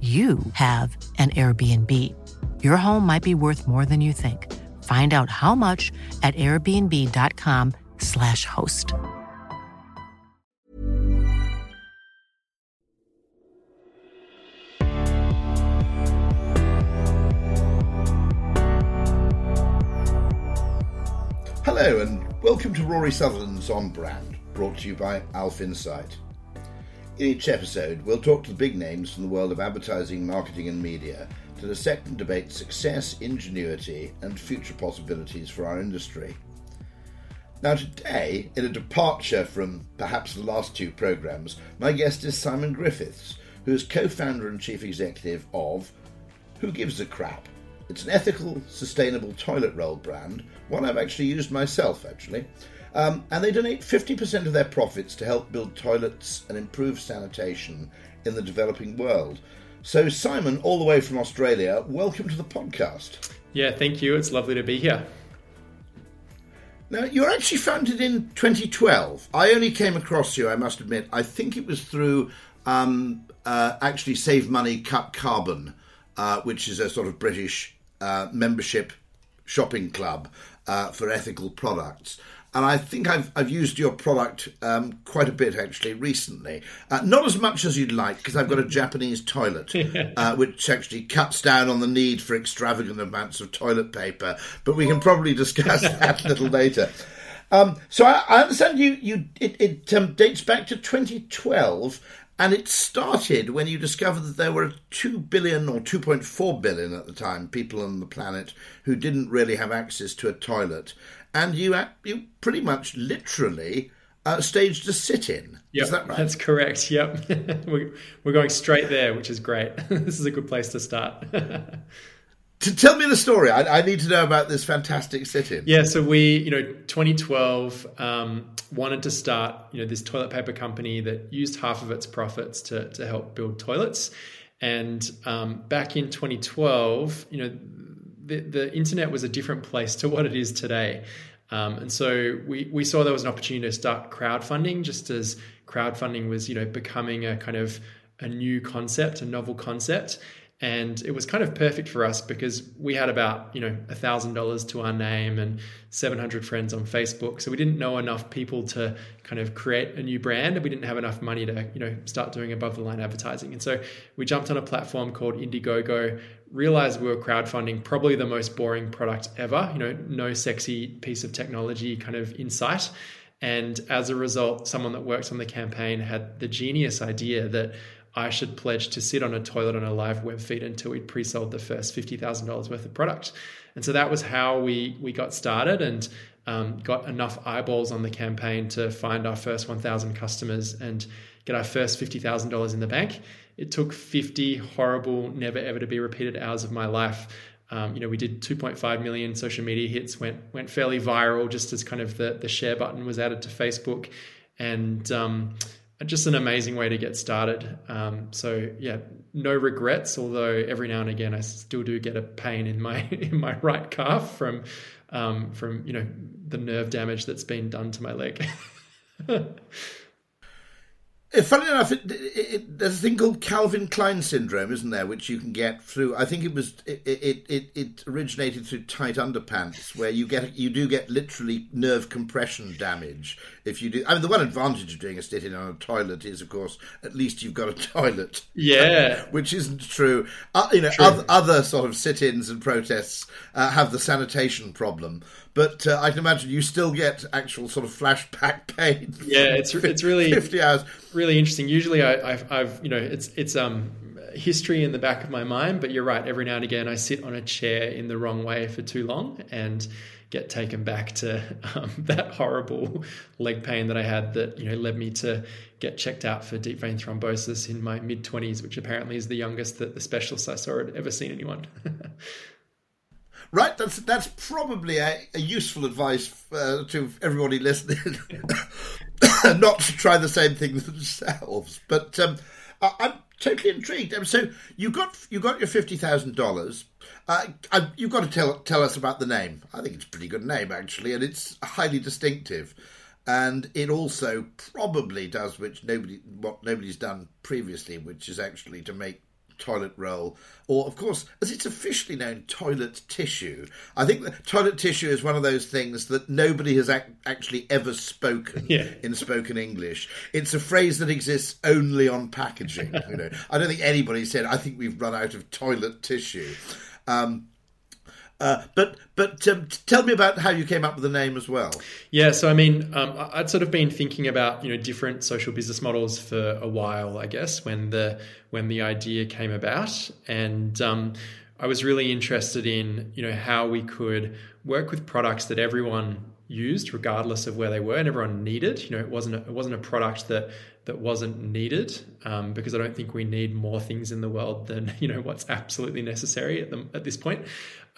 you have an Airbnb. Your home might be worth more than you think. Find out how much at airbnb.com/slash host. Hello, and welcome to Rory Sutherland's On Brand, brought to you by Alf Insight. In each episode, we'll talk to the big names from the world of advertising, marketing, and media to dissect and debate success, ingenuity, and future possibilities for our industry. Now, today, in a departure from perhaps the last two programmes, my guest is Simon Griffiths, who is co founder and chief executive of Who Gives a Crap? It's an ethical, sustainable toilet roll brand, one I've actually used myself, actually. Um, and they donate 50% of their profits to help build toilets and improve sanitation in the developing world. So, Simon, all the way from Australia, welcome to the podcast. Yeah, thank you. It's lovely to be here. Now, you were actually founded in 2012. I only came across you, I must admit. I think it was through um, uh, actually Save Money, Cut Carbon, uh, which is a sort of British uh, membership shopping club uh, for ethical products. And I think I've, I've used your product um, quite a bit actually recently. Uh, not as much as you'd like, because I've got a Japanese toilet, uh, which actually cuts down on the need for extravagant amounts of toilet paper. But we can probably discuss that a little later. Um, so I, I, understand you. You it, it um, dates back to 2012, and it started when you discovered that there were 2 billion or 2.4 billion at the time people on the planet who didn't really have access to a toilet. And you, you pretty much literally uh, staged a sit in. Yep, is that right? That's correct. Yep. we're, we're going straight there, which is great. this is a good place to start. to tell me the story. I, I, need to know about this fantastic sit-in. Yeah, so we, you know, 2012 um, wanted to start, you know, this toilet paper company that used half of its profits to to help build toilets. And um, back in 2012, you know, the, the internet was a different place to what it is today. Um, and so we, we saw there was an opportunity to start crowdfunding just as crowdfunding was, you know, becoming a kind of a new concept, a novel concept and it was kind of perfect for us because we had about you know thousand dollars to our name and 700 friends on facebook. So we didn't know enough people to kind of create a new brand and we didn't have enough money to you know start doing above the line advertising. And so we jumped on a platform called indiegogo realized we were crowdfunding probably the most boring product ever you know no sexy piece of technology kind of insight. And as a result someone that worked on the campaign had the genius idea that I should pledge to sit on a toilet on a live web feed until we'd pre-sold the first fifty thousand dollars worth of product. And so that was how we we got started and um, got enough eyeballs on the campaign to find our first one thousand customers and get our first fifty thousand dollars in the bank. It took fifty horrible, never ever to be repeated hours of my life. Um, you know, we did 2.5 million social media hits, went went fairly viral just as kind of the the share button was added to Facebook, and um, just an amazing way to get started. Um, so yeah, no regrets. Although every now and again, I still do get a pain in my in my right calf from um, from you know the nerve damage that's been done to my leg. Uh, Funny enough, it, it, it, there's a thing called Calvin Klein syndrome, isn't there, which you can get through. I think it was it it, it, originated through tight underpants, where you get you do get literally nerve compression damage if you do. I mean, the one advantage of doing a sit in on a toilet is, of course, at least you've got a toilet. Yeah, which isn't true. Uh, you know, other, other, sort of sit-ins and protests uh, have the sanitation problem, but uh, I can imagine you still get actual sort of flashback pain. Yeah, it's it's really fifty hours. Really interesting. Usually, I, have I've you know it's it's um history in the back of my mind, but you're right. Every now and again, I sit on a chair in the wrong way for too long and get taken back to um, that horrible leg pain that I had that you know led me to get checked out for deep vein thrombosis in my mid 20s, which apparently is the youngest that the specialist I saw had ever seen anyone. right, that's that's probably a, a useful advice uh, to everybody listening, not to try the same thing themselves. But um, I, I'm totally intrigued. Um, so you got you got your fifty thousand dollars. Uh, you've got to tell tell us about the name. I think it's a pretty good name actually, and it's highly distinctive. And it also probably does which nobody what nobody's done previously, which is actually to make toilet roll, or of course, as it's officially known, toilet tissue. I think that toilet tissue is one of those things that nobody has ac- actually ever spoken yeah. in spoken English. It's a phrase that exists only on packaging. you know, I don't think anybody said, "I think we've run out of toilet tissue." Um, uh, but but um, tell me about how you came up with the name as well. Yeah, so I mean, um, I'd sort of been thinking about you know different social business models for a while, I guess, when the when the idea came about, and um, I was really interested in you know how we could work with products that everyone used, regardless of where they were, and everyone needed. You know, it wasn't a, it wasn't a product that that wasn't needed um, because I don't think we need more things in the world than you know what's absolutely necessary at, the, at this point.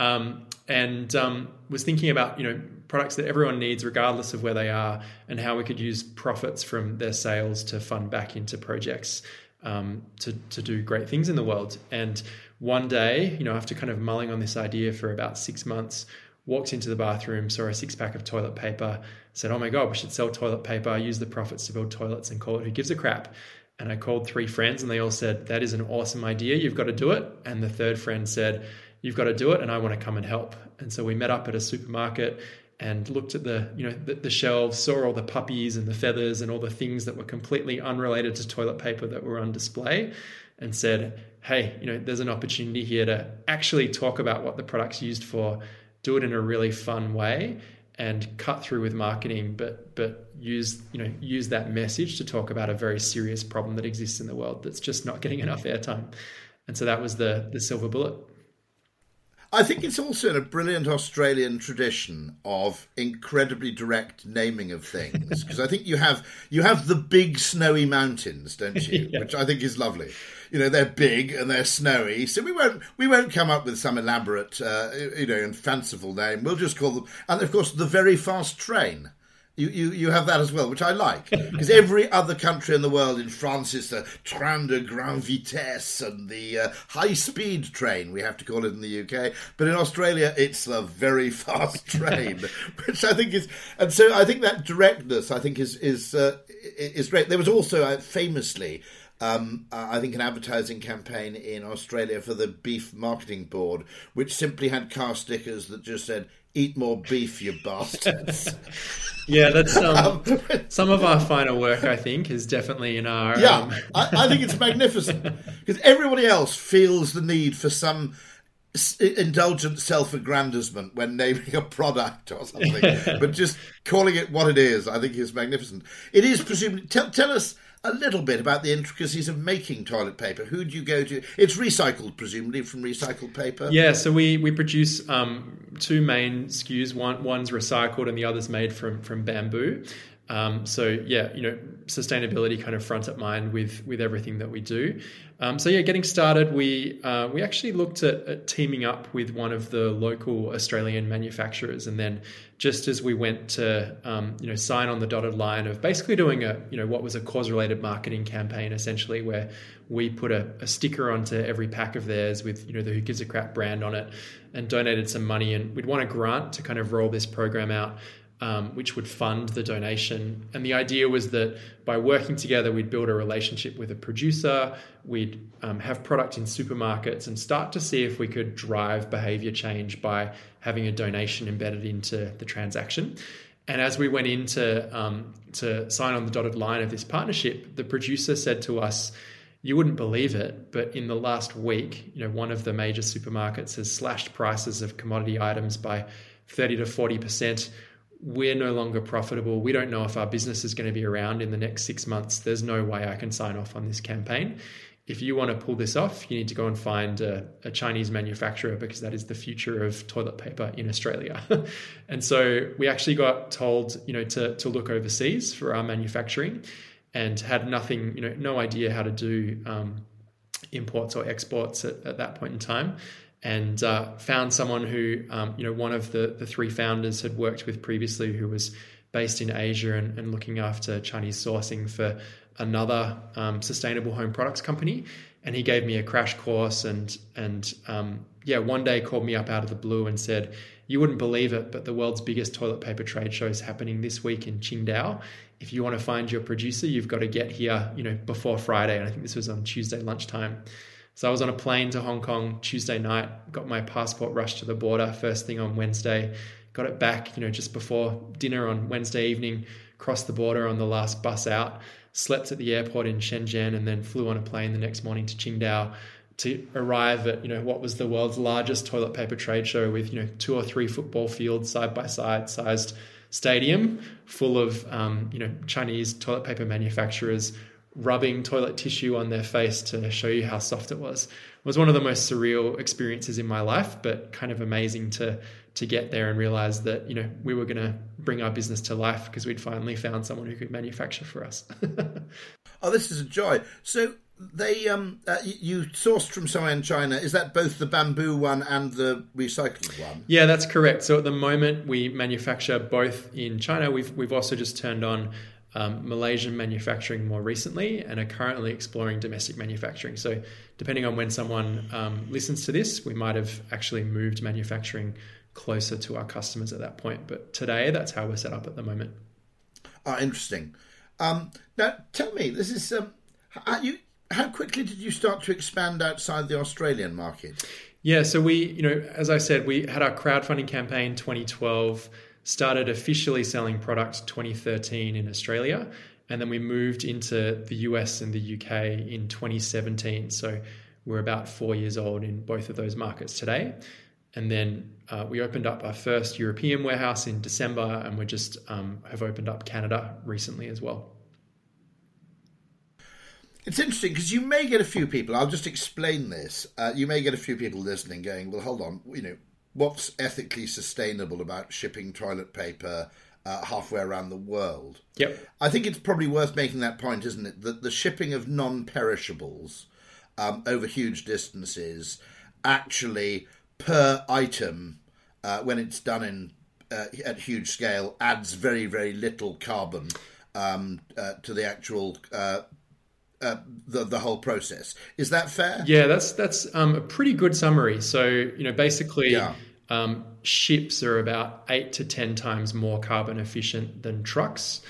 Um, and um, was thinking about you know products that everyone needs regardless of where they are and how we could use profits from their sales to fund back into projects um, to to do great things in the world. And one day, you know, after kind of mulling on this idea for about six months, walked into the bathroom, saw a six pack of toilet paper, said, Oh my God, we should sell toilet paper, use the profits to build toilets and call it Who Gives a Crap. And I called three friends and they all said, That is an awesome idea. You've got to do it. And the third friend said, You've got to do it and I want to come and help. And so we met up at a supermarket and looked at the you know the, the, shelves saw all the puppies and the feathers and all the things that were completely unrelated to toilet paper that were on display and said hey you know there's an opportunity here to actually talk about what the product's used for do it in a really fun way and cut through with marketing but but use you know use that message to talk about a very serious problem that exists in the world that's just not getting enough airtime and so that was the the silver bullet I think it's also in a brilliant Australian tradition of incredibly direct naming of things because I think you have you have the big snowy mountains, don't you? yeah. Which I think is lovely. You know, they're big and they're snowy, so we won't we won't come up with some elaborate, uh, you know, and fanciful name. We'll just call them, and of course, the very fast train. You, you, you have that as well, which I like. Because every other country in the world, in France, is the train de grande vitesse and the uh, high speed train, we have to call it in the UK. But in Australia, it's the very fast train, which I think is. And so I think that directness, I think, is, is, uh, is great. There was also uh, famously. Um, I think an advertising campaign in Australia for the Beef Marketing Board, which simply had car stickers that just said "Eat more beef, you bastards." Yeah, that's um, some of our finer work. I think is definitely in our. Yeah, um... I, I think it's magnificent because everybody else feels the need for some indulgent self-aggrandizement when naming a product or something, but just calling it what it is, I think is magnificent. It is presumably. Tell, tell us a little bit about the intricacies of making toilet paper. Who do you go to? It's recycled, presumably from recycled paper. Yeah, so we we produce um, two main SKUs. One one's recycled, and the other's made from from bamboo. Um, so yeah, you know, sustainability kind of front at mind with with everything that we do. Um, so yeah, getting started, we uh, we actually looked at, at, teaming up with one of the local Australian manufacturers, and then just as we went to um, you know sign on the dotted line of basically doing a you know what was a cause related marketing campaign, essentially where we put a, a sticker onto every pack of theirs with you know the Who Gives a Crap brand on it, and donated some money, and we'd want a grant to kind of roll this program out um, which would fund the donation. And the idea was that by working together, we'd build a relationship with a producer, we'd um, have product in supermarkets, and start to see if we could drive behavior change by having a donation embedded into the transaction. And as we went in to, um, to sign on the dotted line of this partnership, the producer said to us, you wouldn't believe it, but in the last week, you know, one of the major supermarkets has slashed prices of commodity items by 30 to 40 percent we're no longer profitable. We don't know if our business is going to be around in the next six months. There's no way I can sign off on this campaign. If you want to pull this off, you need to go and find a, a Chinese manufacturer because that is the future of toilet paper in Australia. and so we actually got told, you know, to, to look overseas for our manufacturing and had nothing, you know, no idea how to do um, imports or exports at, at that point in time and uh, found someone who, um, you know, one of the, the three founders had worked with previously who was based in Asia and, and looking after Chinese sourcing for another um, sustainable home products company. And he gave me a crash course and, and um, yeah, one day called me up out of the blue and said, You wouldn't believe it, but the world's biggest toilet paper trade show is happening this week in Qingdao. If you want to find your producer, you've got to get here, you know, before Friday. And I think this was on Tuesday lunchtime. So I was on a plane to Hong Kong Tuesday night, got my passport rushed to the border first thing on Wednesday, got it back, you know, just before dinner on Wednesday evening, crossed the border on the last bus out, slept at the airport in Shenzhen, and then flew on a plane the next morning to Qingdao to arrive at you know what was the world's largest toilet paper trade show with you know two or three football fields side by side sized stadium full of um, you know Chinese toilet paper manufacturers rubbing toilet tissue on their face to show you how soft it was. It was one of the most surreal experiences in my life, but kind of amazing to to get there and realize that you know we were going to bring our business to life because we'd finally found someone who could manufacture for us. oh, this is a joy. So they um uh, you sourced from somewhere in China. Is that both the bamboo one and the recycled one? Yeah, that's correct. So at the moment we manufacture both in China. We've we've also just turned on um, Malaysian manufacturing more recently and are currently exploring domestic manufacturing. So, depending on when someone um, listens to this, we might have actually moved manufacturing closer to our customers at that point. But today, that's how we're set up at the moment. Ah, interesting. Um, now, tell me, this is um, how, you, how quickly did you start to expand outside the Australian market? Yeah, so we, you know, as I said, we had our crowdfunding campaign 2012 started officially selling products 2013 in Australia, and then we moved into the US and the UK in 2017. So we're about four years old in both of those markets today. And then uh, we opened up our first European warehouse in December, and we just um, have opened up Canada recently as well. It's interesting because you may get a few people. I'll just explain this. Uh, you may get a few people listening, going, "Well, hold on. You know, what's ethically sustainable about shipping toilet paper uh, halfway around the world. Yep. I think it's probably worth making that point, isn't it? That the shipping of non perishables um, over huge distances actually, per item, uh, when it's done in uh, at huge scale, adds very, very little carbon um, uh, to the actual uh, the the whole process. Is that fair? Yeah, that's that's um, a pretty good summary. So you know, basically, yeah. um, ships are about eight to ten times more carbon efficient than trucks.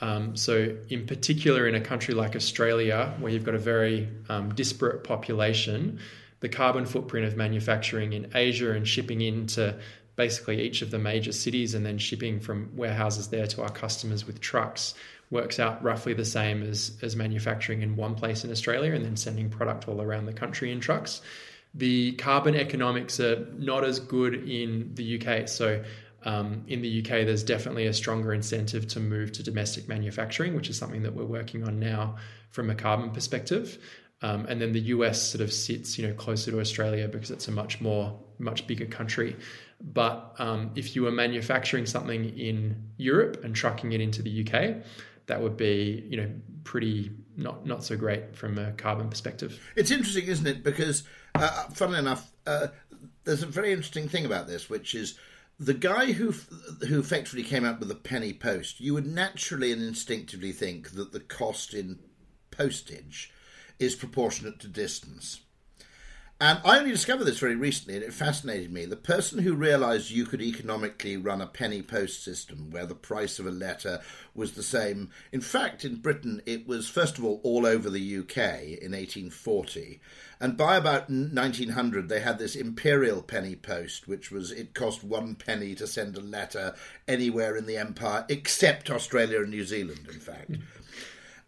Um, so, in particular, in a country like Australia, where you've got a very um, disparate population, the carbon footprint of manufacturing in Asia and shipping into basically each of the major cities and then shipping from warehouses there to our customers with trucks works out roughly the same as, as manufacturing in one place in Australia and then sending product all around the country in trucks. The carbon economics are not as good in the UK. So, um, in the UK, there's definitely a stronger incentive to move to domestic manufacturing, which is something that we're working on now from a carbon perspective. Um, and then the US sort of sits, you know, closer to Australia because it's a much more, much bigger country. But um, if you were manufacturing something in Europe and trucking it into the UK, that would be you know pretty not not so great from a carbon perspective. It's interesting, isn't it? Because uh, funnily enough, uh, there's a very interesting thing about this, which is the guy who who effectively came up with the penny post. You would naturally and instinctively think that the cost in postage is proportionate to distance. And I only discovered this very recently, and it fascinated me. The person who realised you could economically run a penny post system where the price of a letter was the same. In fact, in Britain, it was first of all all over the UK in 1840. And by about 1900, they had this imperial penny post, which was it cost one penny to send a letter anywhere in the empire, except Australia and New Zealand, in fact. Hmm.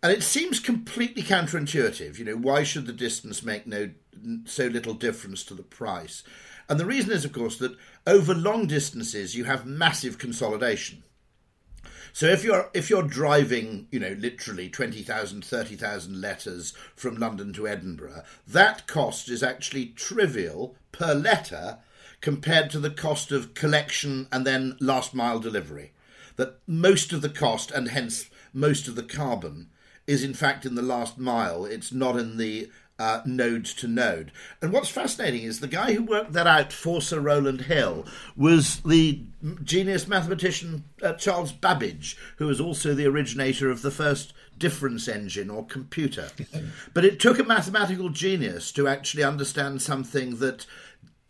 And it seems completely counterintuitive. You know, why should the distance make no so little difference to the price? And the reason is, of course, that over long distances you have massive consolidation. So if you're if you're driving, you know, literally 20,000, 30,000 letters from London to Edinburgh, that cost is actually trivial per letter compared to the cost of collection and then last mile delivery. That most of the cost and hence most of the carbon is in fact in the last mile. It's not in the uh, node to node. And what's fascinating is the guy who worked that out for Sir Rowland Hill was the genius mathematician uh, Charles Babbage, who was also the originator of the first difference engine or computer. but it took a mathematical genius to actually understand something that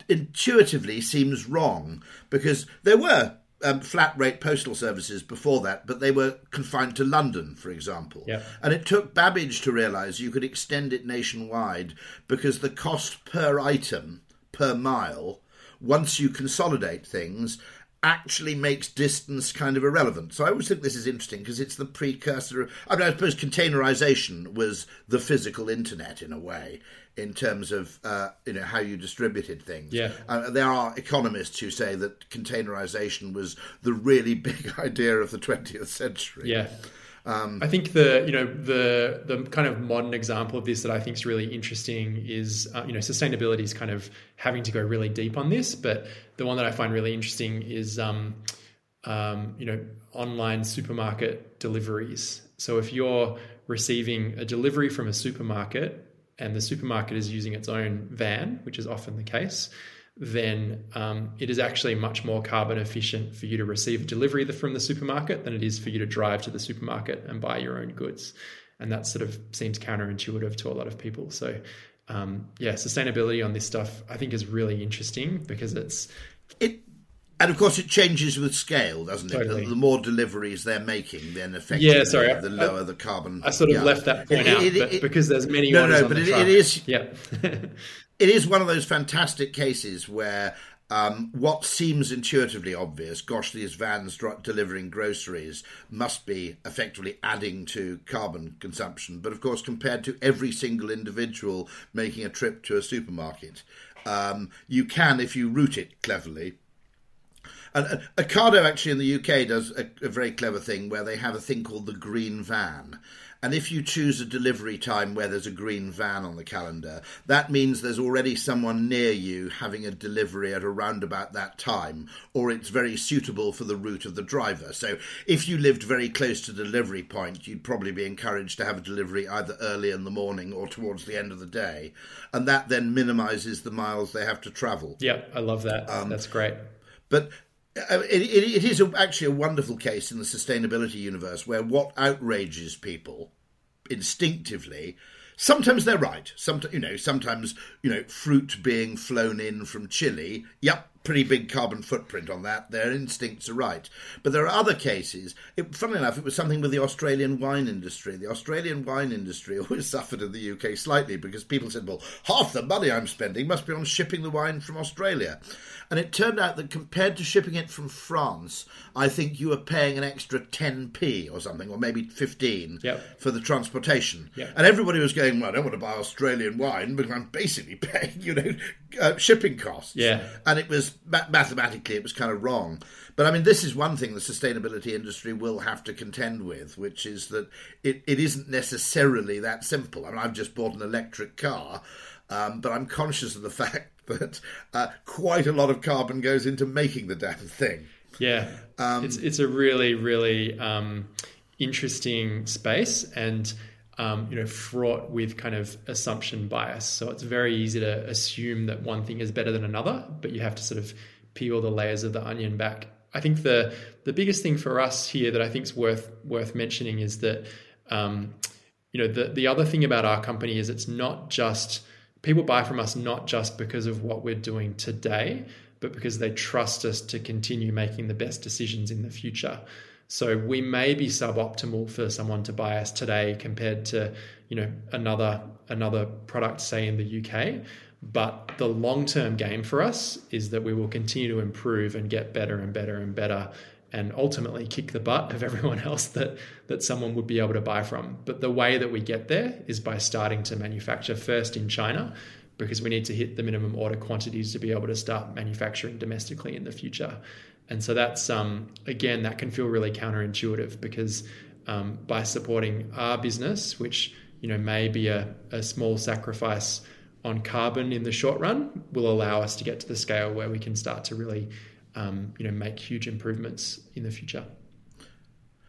intuitively seems wrong because there were um, flat rate postal services before that, but they were confined to London, for example. Yep. And it took Babbage to realise you could extend it nationwide because the cost per item per mile, once you consolidate things, actually makes distance kind of irrelevant. So I always think this is interesting because it's the precursor. Of, I mean, I suppose containerization was the physical internet in a way in terms of uh, you know how you distributed things. Yeah. Uh, there are economists who say that containerization was the really big idea of the 20th century. Yeah. Um, I think the you know the the kind of modern example of this that I think is really interesting is uh, you know sustainability is kind of having to go really deep on this, but the one that I find really interesting is um, um, you know online supermarket deliveries. So if you're receiving a delivery from a supermarket and the supermarket is using its own van, which is often the case, then um, it is actually much more carbon efficient for you to receive a delivery from the supermarket than it is for you to drive to the supermarket and buy your own goods. And that sort of seems counterintuitive to a lot of people. So, um, yeah, sustainability on this stuff I think is really interesting because it's it and of course, it changes with scale, doesn't it? Totally. The, more deliveries they're making, then effectively, yeah, sorry, the lower I, the carbon. I sort of yeah. left that point it, out it, because there's many. No, no, but it, it is. Yeah, it is one of those fantastic cases where um, what seems intuitively obvious, gosh, these vans dr- delivering groceries must be effectively adding to carbon consumption. But of course, compared to every single individual making a trip to a supermarket, um, you can, if you route it cleverly, and uh, Ocado actually in the UK does a, a, very clever thing where they have a thing called the green van. And if you choose a delivery time where there's a green van on the calendar, that means there's already someone near you having a delivery at around about that time, or it's very suitable for the route of the driver. So if you lived very close to the delivery point, you'd probably be encouraged to have a delivery either early in the morning or towards the end of the day. And that then minimizes the miles they have to travel. Yeah, I love that. Um, That's great. But Uh, it, it, it is actually a wonderful case in the sustainability universe where what outrages people instinctively sometimes they're right sometimes you know sometimes you know fruit being flown in from chile yep pretty big carbon footprint on that. Their instincts are right. But there are other cases. It, funnily enough, it was something with the Australian wine industry. The Australian wine industry always suffered in the UK slightly because people said, well, half the money I'm spending must be on shipping the wine from Australia. And it turned out that compared to shipping it from France, I think you were paying an extra 10p or something, or maybe 15 yep. for the transportation. Yep. And everybody was going, well, I don't want to buy Australian wine, but I'm basically paying, you know, uh, shipping costs. Yeah. And it was mathematically it was kind of wrong. But I mean, this is one thing the sustainability industry will have to contend with, which is that it, it isn't necessarily that simple. I mean, I've just bought an electric car, um, but I'm conscious of the fact that uh, quite a lot of carbon goes into making the damn thing. Yeah, um, it's it's a really really um, interesting space and. Um, you know, fraught with kind of assumption bias. So it's very easy to assume that one thing is better than another, but you have to sort of peel the layers of the onion back. I think the the biggest thing for us here that I think is worth worth mentioning is that um, you know the the other thing about our company is it's not just people buy from us not just because of what we're doing today, but because they trust us to continue making the best decisions in the future. So we may be suboptimal for someone to buy us today compared to, you know, another another product, say in the UK. But the long term game for us is that we will continue to improve and get better and better and better and ultimately kick the butt of everyone else that that someone would be able to buy from. But the way that we get there is by starting to manufacture first in China because we need to hit the minimum order quantities to be able to start manufacturing domestically in the future. And so that's um, again that can feel really counterintuitive because um, by supporting our business, which you know may be a, a small sacrifice on carbon in the short run, will allow us to get to the scale where we can start to really um, you know make huge improvements in the future.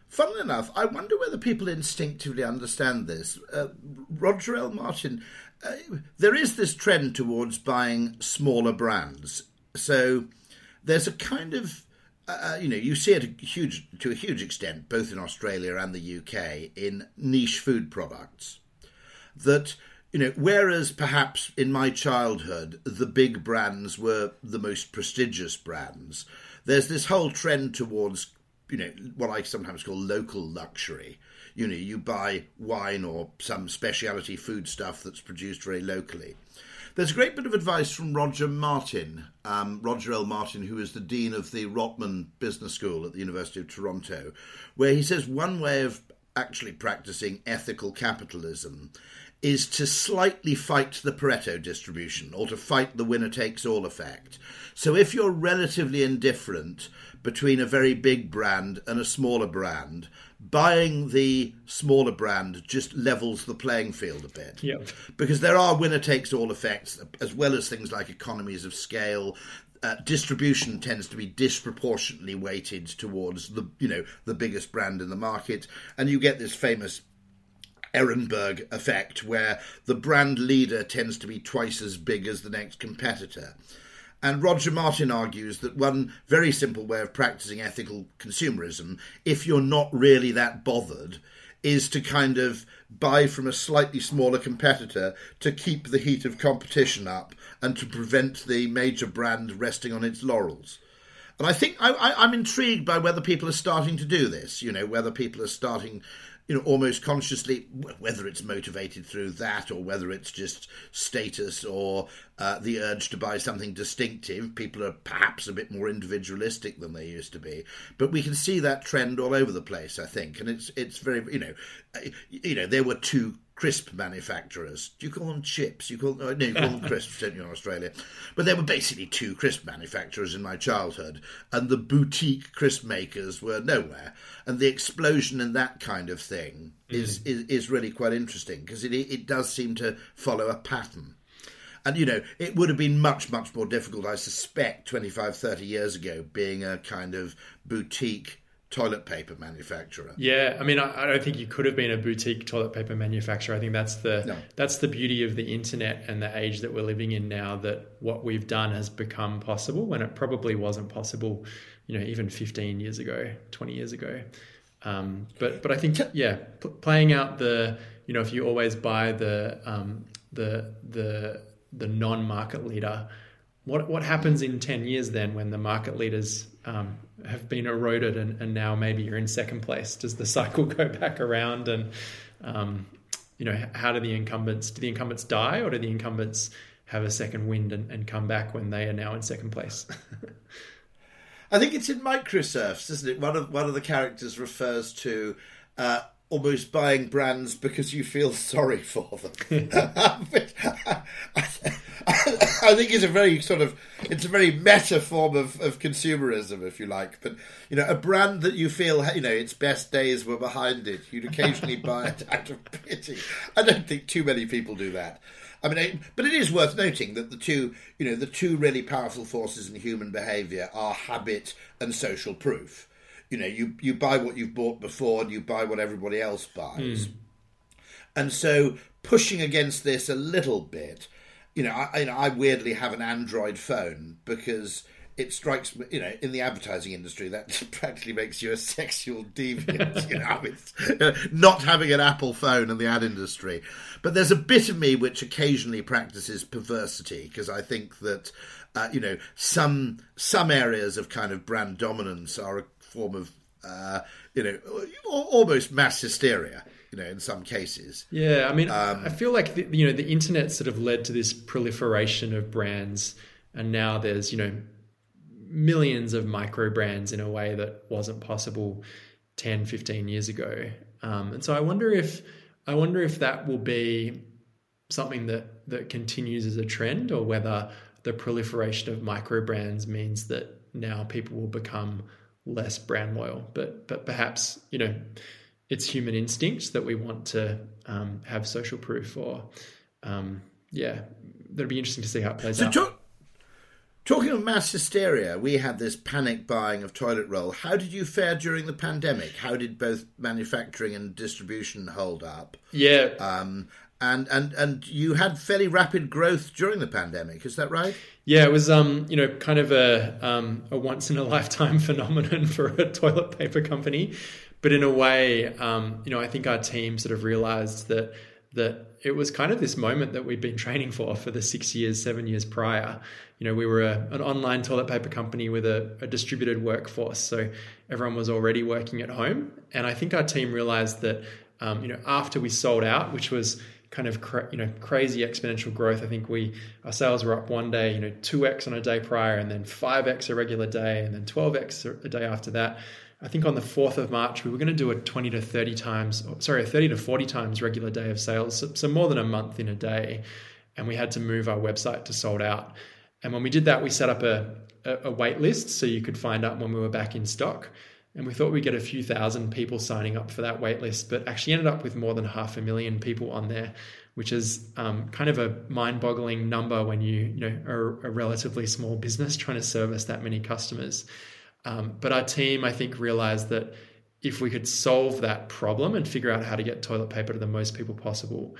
Funnily enough, I wonder whether people instinctively understand this. Uh, Roger L. Martin, uh, there is this trend towards buying smaller brands. So there's a kind of uh, uh you know, you see it a huge, to a huge extent, both in Australia and the UK, in niche food products. That you know, whereas perhaps in my childhood the big brands were the most prestigious brands, there's this whole trend towards, you know, what I sometimes call local luxury. You know, you buy wine or some specialty food stuff that's produced very locally. There's a great bit of advice from Roger Martin, um, Roger L. Martin, who is the dean of the Rotman Business School at the University of Toronto, where he says one way of actually practicing ethical capitalism is to slightly fight the Pareto distribution or to fight the winner takes all effect. So if you're relatively indifferent between a very big brand and a smaller brand, buying the smaller brand just levels the playing field a bit. Yep. Because there are winner takes all effects, as well as things like economies of scale. Uh, distribution tends to be disproportionately weighted towards the you know the biggest brand in the market, and you get this famous Ehrenberg effect, where the brand leader tends to be twice as big as the next competitor. And Roger Martin argues that one very simple way of practicing ethical consumerism, if you're not really that bothered, is to kind of buy from a slightly smaller competitor to keep the heat of competition up and to prevent the major brand resting on its laurels. And I think I, am intrigued by whether people are starting to do this, you know, whether people are starting you know, almost consciously, whether it's motivated through that or whether it's just status or uh, the urge to buy something distinctive. People are perhaps a bit more individualistic than they used to be, but we can see that trend all over the place. I think, and it's it's very you know, you know, there were two crisp manufacturers. Do you call them chips? You call them, no, you call them crisps, don't you, in Australia? But there were basically two crisp manufacturers in my childhood, and the boutique crisp makers were nowhere. And the explosion in that kind of thing mm. is, is, is really quite interesting because it it does seem to follow a pattern. And, you know, it would have been much, much more difficult, I suspect, 25, 30 years ago, being a kind of boutique toilet paper manufacturer. Yeah, I mean, I, I, don't think you could have been a boutique toilet paper manufacturer. I think that's the no. that's the beauty of the internet and the age that we're living in now. That what we've done has become possible when it probably wasn't possible, you know, even 15 years ago, 20 years ago. Um, but but I think yeah, p- playing out the you know if you always buy the um, the the the non-market leader, what what happens in 10 years then when the market leaders um, have been eroded and, and, now maybe you're in second place? Does the cycle go back around and um, you know how do the incumbents do the incumbents die or do the incumbents have a second wind and, and come back when they are now in second place? I think it's in Microserfs, isn't it? One of one of the characters refers to uh, almost buying brands because you feel sorry for them. I think it's a very sort of it's a very meta form of, of consumerism, if you like. But you know, a brand that you feel you know its best days were behind it, you'd occasionally buy it out of pity. I don't think too many people do that. I mean, I, but it is worth noting that the two, you know, the two really powerful forces in human behaviour are habit and social proof. You know, you you buy what you've bought before, and you buy what everybody else buys. Mm. And so, pushing against this a little bit, you know, I, I weirdly have an Android phone because it strikes me, you know, in the advertising industry, that practically makes you a sexual deviant, you know, it's, uh, not having an Apple phone in the ad industry. But there's a bit of me which occasionally practices perversity because I think that, uh, you know, some some areas of kind of brand dominance are form of, uh, you know, almost mass hysteria you know, in some cases. Yeah, I mean, um, I feel like the, you know the internet sort of led to this proliferation of brands, and now there's you know millions of micro brands in a way that wasn't possible 10 15 years ago um, and so i wonder if i wonder if that will be something that that continues as a trend or whether the proliferation of micro brands means that now people will become less brand loyal but but perhaps you know it's human instinct that we want to um, have social proof or um, yeah that'd be interesting to see how it plays so out Talking of mass hysteria, we had this panic buying of toilet roll. How did you fare during the pandemic? How did both manufacturing and distribution hold up? Yeah. Um, and and and you had fairly rapid growth during the pandemic. Is that right? Yeah, it was um, you know kind of a um, a once in a lifetime phenomenon for a toilet paper company, but in a way, um, you know, I think our team sort of realized that that it was kind of this moment that we'd been training for for the six years, seven years prior. You know, we were a, an online toilet paper company with a, a, distributed workforce, so everyone was already working at home. And I think our team realized that, um, you know, after we sold out, which was kind of cra- you know crazy exponential growth. I think we our sales were up one day, you know, two x on a day prior, and then five x a regular day, and then twelve x a day after that. I think on the 4th of March, we were going to do a 20 to 30 times, oh, sorry, a 30 to 40 times regular day of sales. So, so, more than a month in a day. And we had to move our website to sold out. And when we did that, we set up a, a, a wait list so you could find out when we were back in stock. And we thought we'd get a few thousand people signing up for that wait list, but actually ended up with more than half a million people on there, which is um, kind of a mind-boggling number when you, you know, are a relatively small business trying to service that many customers. Um, but our team, I think, realized that if we could solve that problem and figure out how to get toilet paper to the most people possible,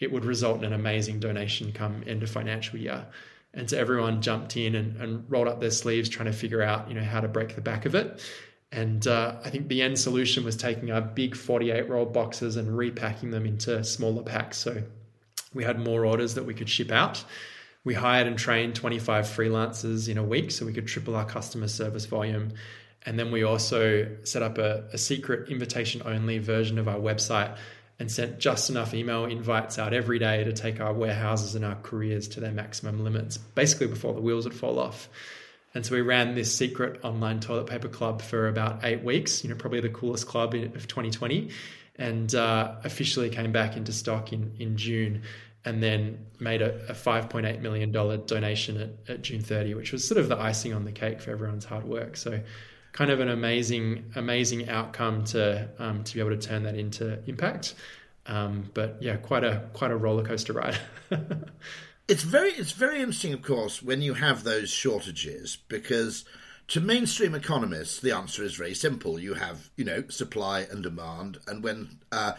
it would result in an amazing donation come end of financial year. And so everyone jumped in and, and rolled up their sleeves trying to figure out, you know, how to break the back of it. And uh, I think the end solution was taking our big 48 roll boxes and repacking them into smaller packs. So we had more orders that we could ship out we hired and trained 25 freelancers in a week so we could triple our customer service volume. And then we also set up a, a secret invitation only version of our website and sent just enough email invites out every day to take our warehouses and our couriers to their maximum limits, basically before the wheels would fall off. And so we ran this secret online toilet paper club for about eight weeks, you know, probably the coolest club of 2020, and uh, officially came back into stock in, in June and then made a, a $5.8 million donation at, at June 30, which was sort of the icing on the cake for everyone's hard work. So, kind of an amazing, amazing outcome to um, to be able to turn that into impact. Um, but yeah, quite a quite a roller coaster ride. it's very it's very interesting, of course, when you have those shortages because to mainstream economists, the answer is very simple. You have, you know, supply and demand, and when uh,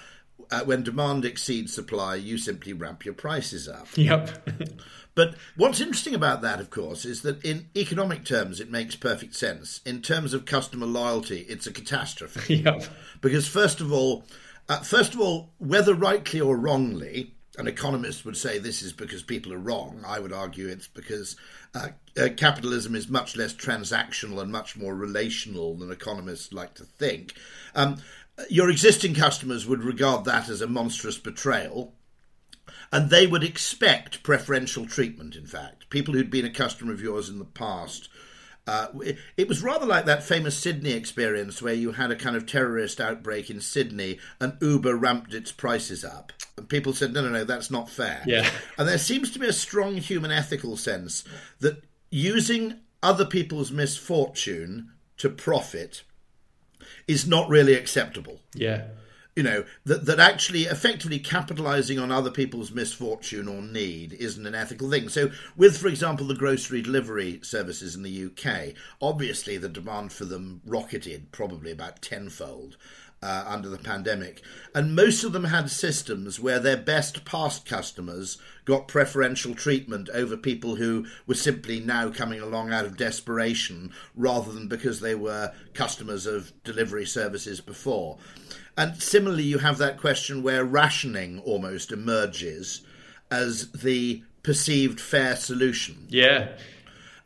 uh, when demand exceeds supply, you simply ramp your prices up. Yep. but what's interesting about that, of course, is that in economic terms, it makes perfect sense. In terms of customer loyalty, it's a catastrophe. Yep. Because first of all, uh, first of all, whether rightly or wrongly, an economist would say this is because people are wrong. I would argue it's because uh, uh, capitalism is much less transactional and much more relational than economists like to think. Um, your existing customers would regard that as a monstrous betrayal. And they would expect preferential treatment, in fact. People who'd been a customer of yours in the past. Uh, it, it was rather like that famous Sydney experience where you had a kind of terrorist outbreak in Sydney and Uber ramped its prices up. And people said, no, no, no, that's not fair. Yeah. And there seems to be a strong human ethical sense that using other people's misfortune to profit is not really acceptable. Yeah. You know, that, that actually effectively capitalizing on other people's misfortune or need isn't an ethical thing. So, with, for example, the grocery delivery services in the UK, obviously the demand for them rocketed probably about tenfold. uh, under the pandemic. And most of them had systems where their best past customers got preferential treatment over people who were simply now coming along out of desperation rather than because they were customers of delivery services before. And similarly, you have that question where rationing almost emerges as the perceived fair solution. Yeah.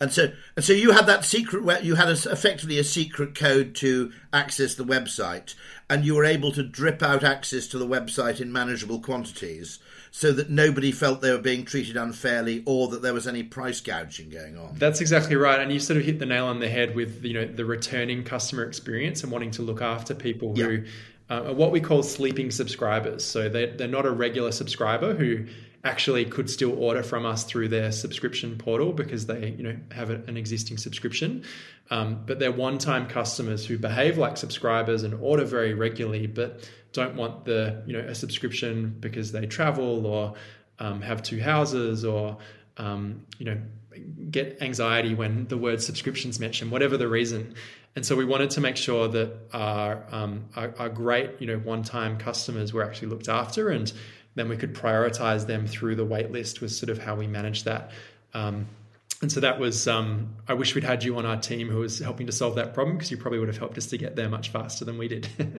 And so, and so you had that secret. Where you had a, effectively a secret code to access the website, and you were able to drip out access to the website in manageable quantities, so that nobody felt they were being treated unfairly or that there was any price gouging going on. That's exactly right, and you sort of hit the nail on the head with you know the returning customer experience and wanting to look after people who. Uh, are what we call sleeping subscribers. So they, they're not a regular subscriber who actually could still order from us through their subscription portal because they you know have an existing subscription um, but they're one-time customers who behave like subscribers and order very regularly but don't want the you know a subscription because they travel or um, have two houses or um, you know get anxiety when the word subscriptions mentioned whatever the reason and so we wanted to make sure that our, um, our, our great you know one-time customers were actually looked after and then we could prioritize them through the wait list was sort of how we managed that. Um, and so that was, um, I wish we'd had you on our team who was helping to solve that problem because you probably would have helped us to get there much faster than we did.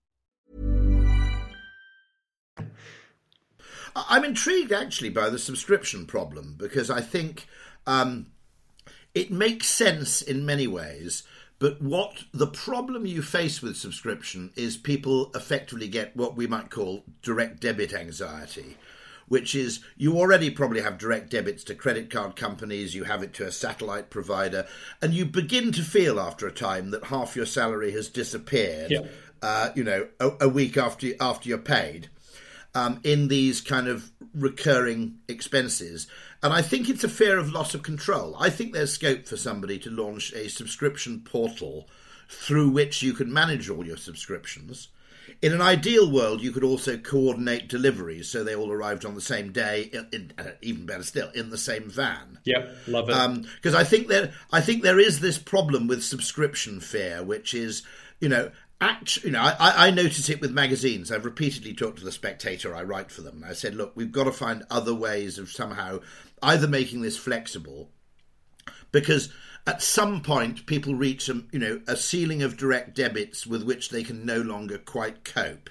I'm intrigued actually by the subscription problem because I think um, it makes sense in many ways. But what the problem you face with subscription is people effectively get what we might call direct debit anxiety, which is you already probably have direct debits to credit card companies, you have it to a satellite provider, and you begin to feel after a time that half your salary has disappeared. Yeah. Uh, you know, a, a week after after you're paid um, in these kind of recurring expenses. And I think it's a fear of loss of control. I think there's scope for somebody to launch a subscription portal through which you can manage all your subscriptions. In an ideal world, you could also coordinate deliveries so they all arrived on the same day, in, in, uh, even better still, in the same van. Yep, love it. Because um, I think there, I think there is this problem with subscription fear, which is, you know, actually, you know, I, I notice it with magazines. I've repeatedly talked to the Spectator. I write for them. I said, look, we've got to find other ways of somehow either making this flexible, because at some point people reach a, you know a ceiling of direct debits with which they can no longer quite cope,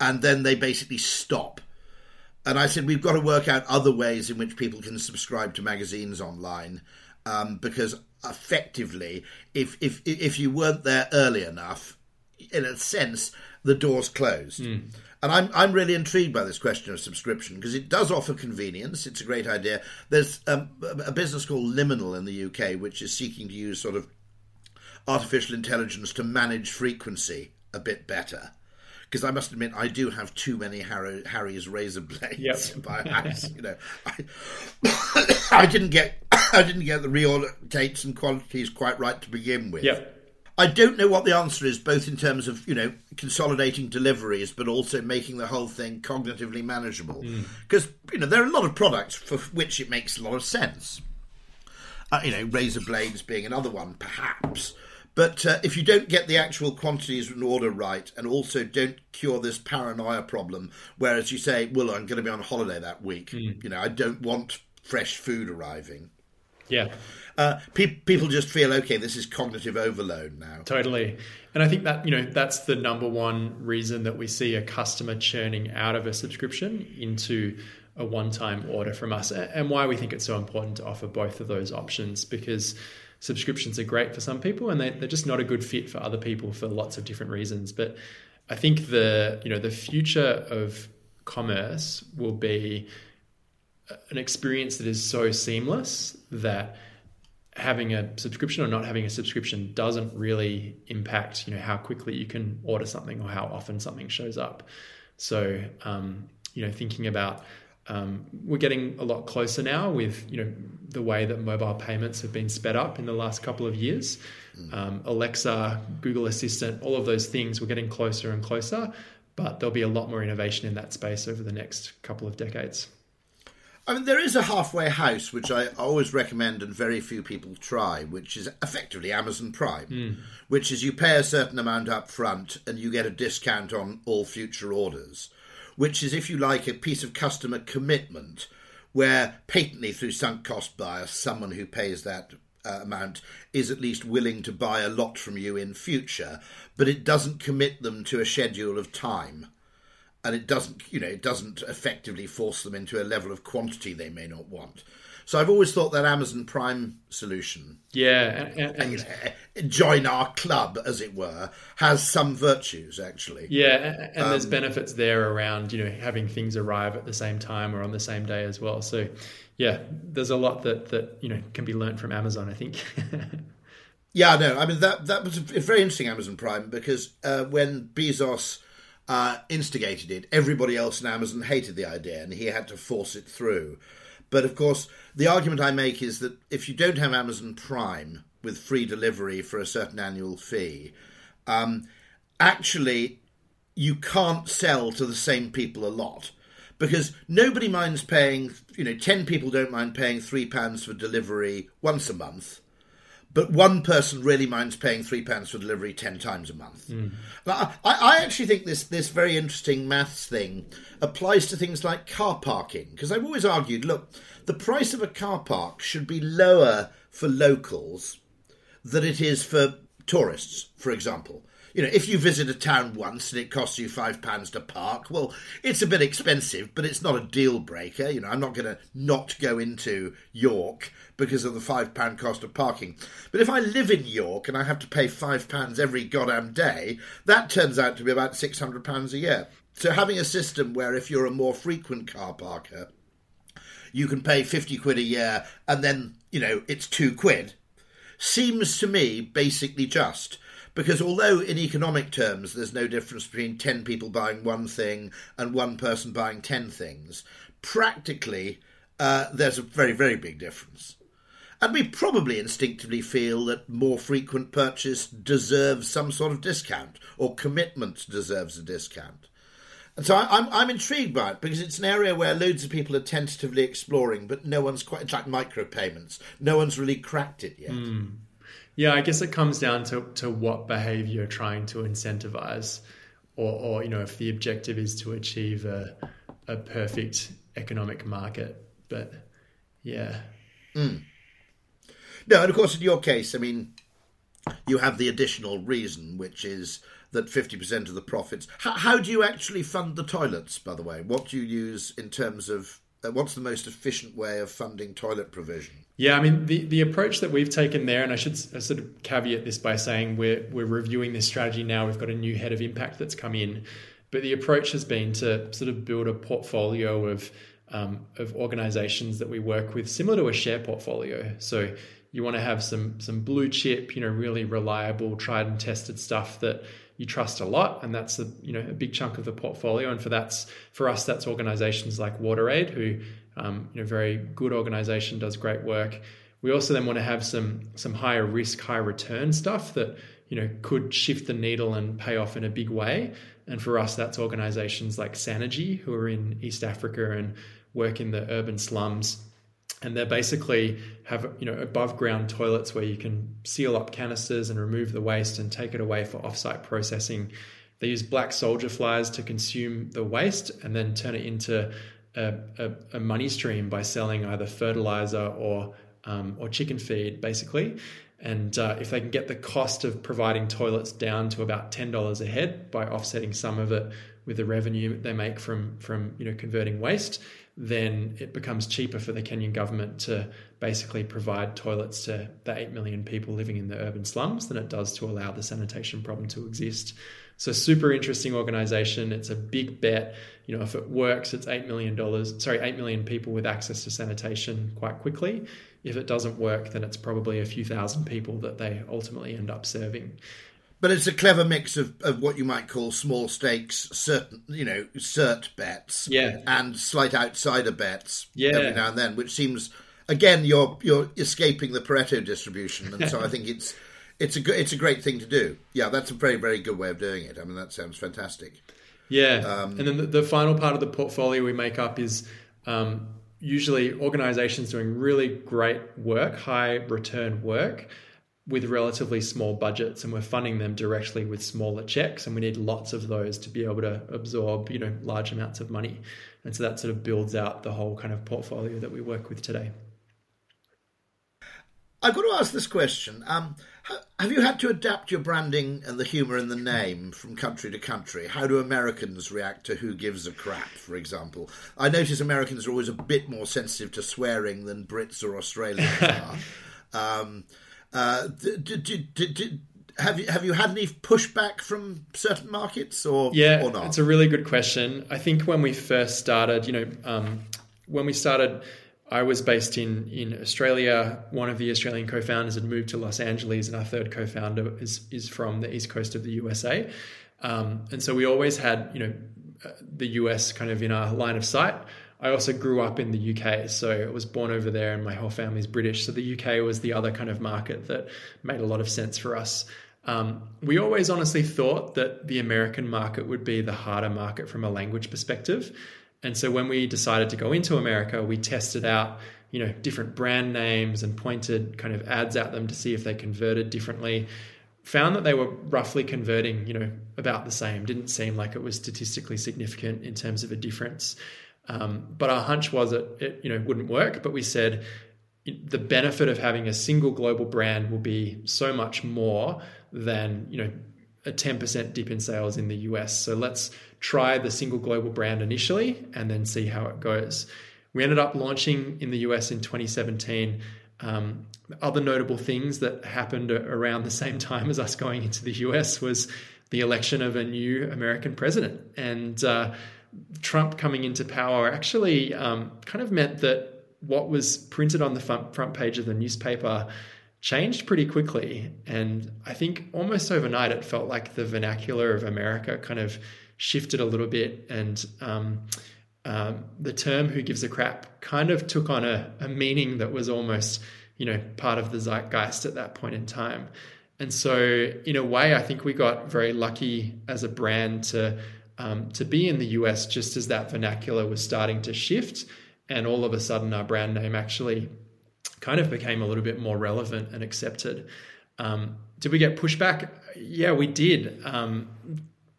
and then they basically stop. And I said we've got to work out other ways in which people can subscribe to magazines online, um, because effectively, if if if you weren't there early enough, in a sense, the door's closed. Mm. And I'm I'm really intrigued by this question of subscription because it does offer convenience. It's a great idea. There's um, a business called Liminal in the UK which is seeking to use sort of artificial intelligence to manage frequency a bit better. Because I must admit, I do have too many Harry, Harry's razor blades yep. by house. you know, I, I didn't get I didn't get the reorder dates and quantities quite right to begin with. Yep. I don't know what the answer is, both in terms of you know consolidating deliveries, but also making the whole thing cognitively manageable. Because mm. you know there are a lot of products for which it makes a lot of sense. Uh, you know, razor blades being another one, perhaps. But uh, if you don't get the actual quantities in order right, and also don't cure this paranoia problem, whereas you say, "Well, I'm going to be on holiday that week," mm. you know, I don't want fresh food arriving. Yeah. Uh, pe- people just feel okay. This is cognitive overload now. Totally, and I think that you know that's the number one reason that we see a customer churning out of a subscription into a one-time order from us, and why we think it's so important to offer both of those options because subscriptions are great for some people and they, they're just not a good fit for other people for lots of different reasons. But I think the you know the future of commerce will be an experience that is so seamless that having a subscription or not having a subscription doesn't really impact you know how quickly you can order something or how often something shows up. So um, you know thinking about um, we're getting a lot closer now with you know the way that mobile payments have been sped up in the last couple of years. Um, alexa google assistant all of those things we're getting closer and closer but there'll be a lot more innovation in that space over the next couple of decades I mean, there is a halfway house which I always recommend and very few people try, which is effectively Amazon Prime, mm. which is you pay a certain amount up front and you get a discount on all future orders, which is, if you like, a piece of customer commitment where patently through sunk cost bias, someone who pays that uh, amount is at least willing to buy a lot from you in future, but it doesn't commit them to a schedule of time and it doesn't you know it doesn't effectively force them into a level of quantity they may not want. So i've always thought that amazon prime solution yeah and, and, you know, join our club as it were has some virtues actually. Yeah and, um, there's benefits there around you know having things arrive at the same time or on the same day as well. So yeah there's a lot that that you know can be learned from amazon i think. Yeah no i mean that that was very interesting amazon prime because uh, when bezos uh, instigated it. Everybody else in Amazon hated the idea, and he had to force it through. But of course, the argument I make is that if you don't have Amazon Prime with free delivery for a certain annual fee, um, actually you can't sell to the same people a lot because nobody minds paying. You know, ten people don't mind paying three pounds for delivery once a month but one person really minds paying three pounds for delivery ten times a month. Mm. I, I, actually think this this very interesting maths thing applies to things like car parking because I've always argued, look, the price of a car park should be lower for locals than it is for tourists, for example you know, if you visit a town once and it costs you five pounds to park, well, it's a bit expensive, but it's not a deal breaker. You know, I'm not going to not go into York because of the five pound cost of parking. But if I live in York and I have to pay five pounds every goddamn day, that turns out to be about six hundred pounds a year. So having a system where if you're a more frequent car parker, you can pay fifty quid a year and then you know it's two quid, seems to me basically just because although in economic terms there's no difference between 10 people buying one thing and one person buying 10 things, practically uh, there's a very, very big difference. And we probably instinctively feel that more frequent purchase deserves some sort of discount, or commitment deserves a discount. And so I, am I'm intrigued by it because it's an area where loads of people are tentatively exploring, but no one's quite, it's like micropayments. No one's really cracked it yet. Mm. Yeah, I guess it comes down to, to what behavior you're trying to incentivize, or, or you know, if the objective is to achieve a, a perfect economic market. But yeah. Mm. No, and of course, in your case, I mean, you have the additional reason, which is that 50% of the profits. How, how, do you actually fund the toilets, by the way? What do you use in terms of what's the most efficient way of funding toilet provision? Yeah, I mean, the, the approach that we've taken there, and I should sort of caveat this by saying we're, we're reviewing this strategy now. We've got a new head of impact that's come in. But the approach has been to sort of build a portfolio of um, of organizations that we work with, similar to a share portfolio. So you want to have some some blue chip, you know, really reliable, tried and tested stuff that you trust a lot, and that's a you know a big chunk of the portfolio. And for that's for us, that's organizations like WaterAid, who um, you know very good organization, does great work. We also then want to have some some higher risk, high return stuff that you know could shift the needle and pay off in a big way. And for us, that's organizations like Sanergy, who are in East Africa and work in the urban slums. And they're basically have you know above ground toilets where you can seal up canisters and remove the waste and take it away for offsite processing. They use black soldier flies to consume the waste and then turn it into a, a, a money stream by selling either fertilizer or um, or chicken feed, basically. And uh, if they can get the cost of providing toilets down to about ten dollars a head by offsetting some of it with the revenue they make from from you know converting waste, then it becomes cheaper for the Kenyan government to basically provide toilets to the eight million people living in the urban slums than it does to allow the sanitation problem to exist. So super interesting organization. It's a big bet. You know, if it works, it's eight million dollars. Sorry, eight million people with access to sanitation quite quickly. If it doesn't work, then it's probably a few thousand people that they ultimately end up serving. But it's a clever mix of, of what you might call small stakes, certain you know, cert bets, yeah, and slight outsider bets, yeah. every now and then, which seems again you're you're escaping the Pareto distribution, and so I think it's it's a good it's a great thing to do. Yeah, that's a very very good way of doing it. I mean, that sounds fantastic. Yeah, um, and then the, the, final part of the portfolio we make up is um, usually organizations doing really great work, high return work with relatively small budgets and we're funding them directly with smaller checks and we need lots of those to be able to absorb you know large amounts of money and so that sort of builds out the whole kind of portfolio that we work with today i've got to ask this question um, have you had to adapt your branding and the humour in the name from country to country? How do Americans react to who gives a crap, for example? I notice Americans are always a bit more sensitive to swearing than Brits or Australians are. um, uh, have you have you had any pushback from certain markets or yeah? Or not? It's a really good question. I think when we first started, you know, um, when we started I was based in in Australia. One of the Australian co-founders had moved to Los Angeles, and our third co-founder is is from the east coast of the USA. Um, and so we always had you know uh, the US kind of in our line of sight. I also grew up in the UK, so I was born over there, and my whole family's British. So the UK was the other kind of market that made a lot of sense for us. Um, we always honestly thought that the American market would be the harder market from a language perspective. And so when we decided to go into America, we tested out, you know, different brand names and pointed kind of ads at them to see if they converted differently. Found that they were roughly converting, you know, about the same. Didn't seem like it was statistically significant in terms of a difference. Um, but our hunch was that it, you know, wouldn't work. But we said the benefit of having a single global brand will be so much more than you know a 10% dip in sales in the US. So let's try the single global brand initially and then see how it goes. We ended up launching in the US in 2017. Um, other notable things that happened around the same time as us going into the US was the election of a new American president. And uh, Trump coming into power actually um, kind of meant that what was printed on the front, front page of the newspaper changed pretty quickly. And I think almost overnight, it felt like the vernacular of America kind of shifted a little bit. And um, um, the term who gives a crap kind of took on a, a meaning that was almost, you know, part of the zeitgeist at that point in time. And so, in a way, I think we got very lucky as a brand to um, to be in the US just as that vernacular was starting to shift, and all of a sudden, our brand name actually kind of became a little bit more relevant and accepted. Um, did we get pushback? Yeah, we did, um,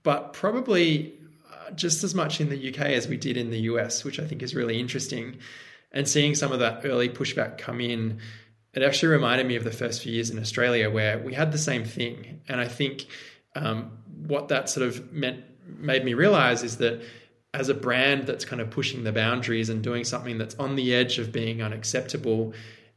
but probably uh, just as much in the UK as we did in the US, which I think is really interesting. And seeing some of that early pushback come in, it actually reminded me of the first few years in Australia where we had the same thing. And I think um, what that sort of meant made me realize is that as a brand that's kind of pushing the boundaries and doing something that's on the edge of being unacceptable,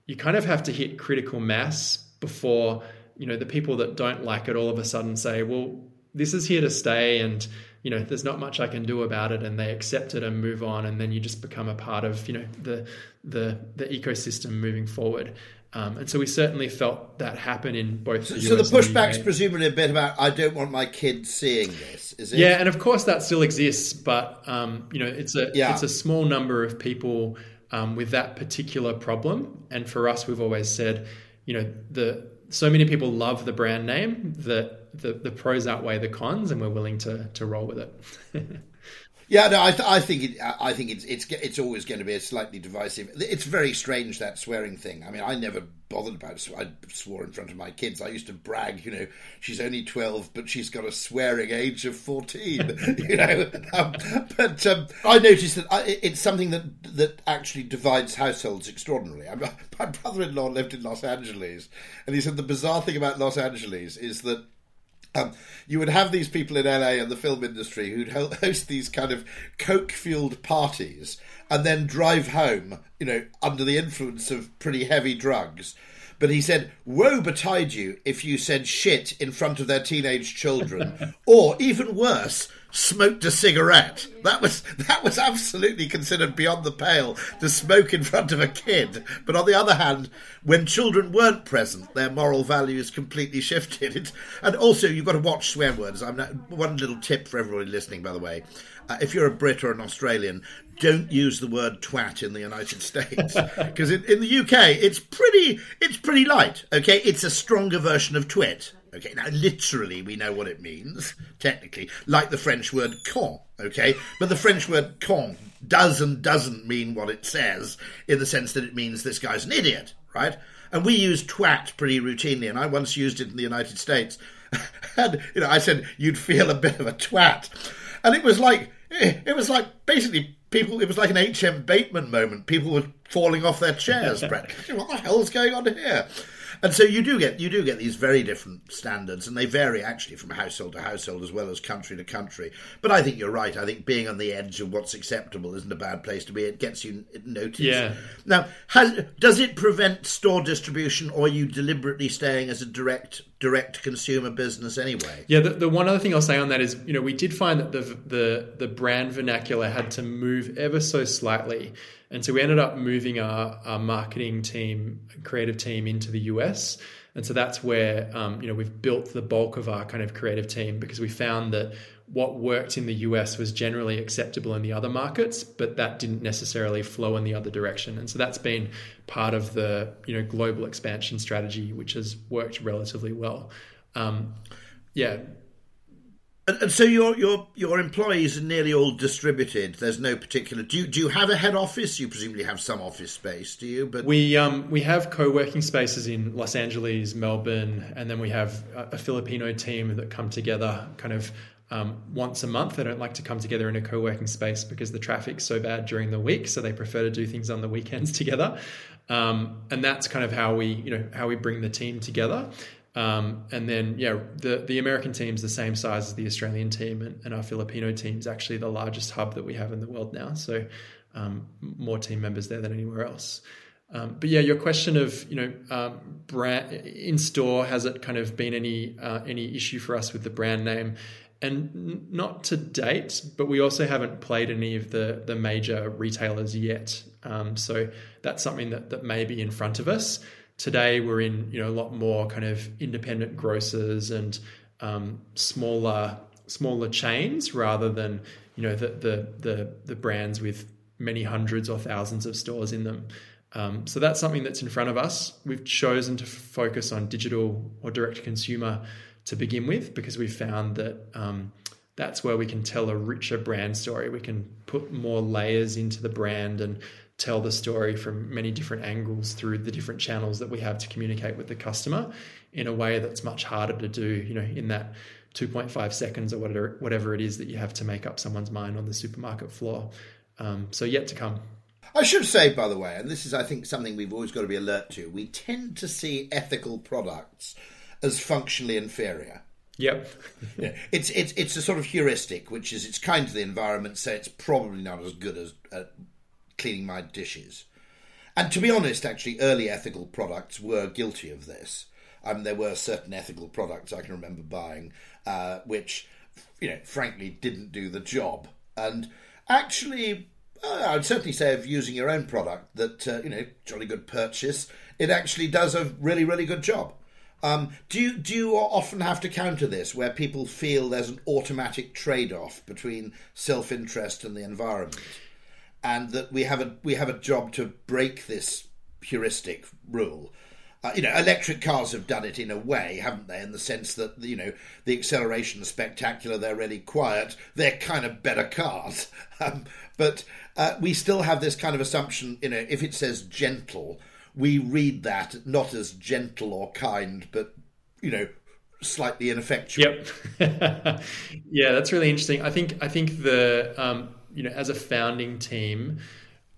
you kind of have to hit critical mass before you know the people that don't like it all of a sudden say, well, this is here to stay and you know there's not much I can do about it and they accept it and move on and then you just become a part of you know the the the ecosystem moving forward um, and so we certainly felt that happen in both so, the so the pushback's the presumably a bit about I don't want my kids seeing this is it yeah and of course that still exists but um, you know it's a yeah. it's a small number of people um, with that particular problem and for us we've always said you know the so many people love the brand name that the, the pros outweigh the cons, and we're willing to to roll with it. yeah, no, I, th- I think it, I think it's it's it's always going to be a slightly divisive. It's very strange that swearing thing. I mean, I never bothered about it. I swore in front of my kids. I used to brag, you know, she's only twelve, but she's got a swearing age of fourteen. you know, um, but um, I noticed that I, it's something that that actually divides households extraordinarily. I my brother-in-law lived in Los Angeles, and he said the bizarre thing about Los Angeles is that um, you would have these people in LA and the film industry who'd host these kind of coke fueled parties and then drive home, you know, under the influence of pretty heavy drugs. But he said, Woe betide you if you said shit in front of their teenage children. or even worse, smoked a cigarette. That was that was absolutely considered beyond the pale to smoke in front of a kid. But on the other hand, when children weren't present, their moral values completely shifted. And also, you've got to watch swear words. I'm not, one little tip for everybody listening, by the way: uh, if you're a Brit or an Australian, don't use the word twat in the United States because in, in the UK it's pretty it's pretty light. Okay, it's a stronger version of twit. Okay, now literally we know what it means, technically, like the French word con, okay? But the French word con does and doesn't mean what it says in the sense that it means this guy's an idiot, right? And we use twat pretty routinely, and I once used it in the United States. and, you know, I said, you'd feel a bit of a twat. And it was like, it was like basically people, it was like an H.M. Bateman moment. People were falling off their chairs, Brett. what the hell's going on here? And so you do get you do get these very different standards, and they vary actually from household to household as well as country to country. But I think you're right. I think being on the edge of what's acceptable isn't a bad place to be. It gets you noticed. Yeah. Now, has, does it prevent store distribution, or are you deliberately staying as a direct direct consumer business anyway? Yeah. The, the one other thing I'll say on that is, you know, we did find that the the the brand vernacular had to move ever so slightly and so we ended up moving our, our marketing team, creative team into the US. And so that's where um, you know we've built the bulk of our kind of creative team because we found that what worked in the US was generally acceptable in the other markets, but that didn't necessarily flow in the other direction. And so that's been part of the you know global expansion strategy, which has worked relatively well. Um, yeah, and, and, so your your your employees are nearly all distributed. There's no particular. Do you, do you have a head office? You presumably have some office space, do you? But we um, we have co-working spaces in Los Angeles, Melbourne, and then we have a, a Filipino team that come together kind of um, once a month. They don't like to come together in a co-working space because the traffic's so bad during the week, so they prefer to do things on the weekends together. Um, and that's kind of how we you know how we bring the team together. Um, and then, yeah, the, the American team's the same size as the Australian team, and, and our Filipino team's actually the largest hub that we have in the world now. So, um, more team members there than anywhere else. Um, but yeah, your question of you know um, brand in store has it kind of been any uh, any issue for us with the brand name? And not to date, but we also haven't played any of the the major retailers yet. Um, so that's something that that may be in front of us today we're in you know a lot more kind of independent grocers and um, smaller smaller chains rather than you know the, the the the brands with many hundreds or thousands of stores in them. Um, so that's something that's in front of us. We've chosen to focus on digital or direct consumer to begin with because we found that um, that's where we can tell a richer brand story. We can put more layers into the brand and tell the story from many different angles through the different channels that we have to communicate with the customer in a way that's much harder to do, you know, in that 2.5 seconds or whatever whatever it is that you have to make up someone's mind on the supermarket floor. Um, so yet to come. I should say, by the way, and this is, I think, something we've always got to be alert to. We tend to see ethical products as functionally inferior. Yep. yeah. It's it's it's a sort of heuristic, which is it's kind to the environment, so it's probably not as good as uh, cleaning my dishes. And to be honest, actually, early ethical products were guilty of this. Um, there were certain ethical products I can remember buying, uh, which, you know, frankly, didn't do the job. And actually, uh, I'd certainly say of using your own product that uh, you know, jolly good purchase. It actually does a really, really good job. Um, do you do you often have to counter this, where people feel there's an automatic trade-off between self-interest and the environment, and that we have a we have a job to break this heuristic rule? Uh, you know, electric cars have done it in a way, haven't they? In the sense that you know the acceleration is spectacular, they're really quiet, they're kind of better cars. Um, but uh, we still have this kind of assumption. You know, if it says gentle, we read that not as gentle or kind, but you know, slightly ineffectual. Yep. yeah, that's really interesting. I think I think the um, you know as a founding team,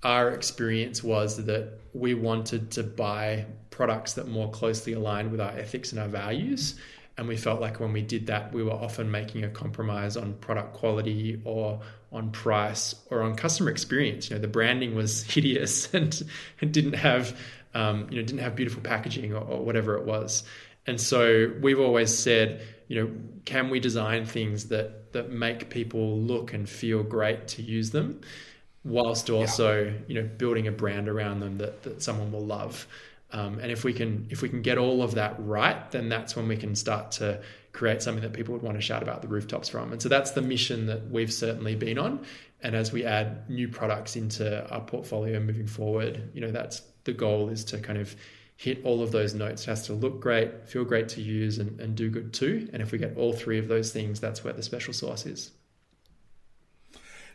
our experience was that we wanted to buy products that more closely aligned with our ethics and our values. And we felt like when we did that, we were often making a compromise on product quality or on price or on customer experience. You know, the branding was hideous and, and didn't have um, you know, didn't have beautiful packaging or, or whatever it was. And so we've always said, you know, can we design things that that make people look and feel great to use them, whilst also, yeah. you know, building a brand around them that that someone will love. Um, and if we can if we can get all of that right, then that's when we can start to create something that people would want to shout about the rooftops from. And so that's the mission that we've certainly been on. And as we add new products into our portfolio moving forward, you know, that's the goal is to kind of hit all of those notes. It has to look great, feel great to use, and, and do good too. And if we get all three of those things, that's where the special sauce is.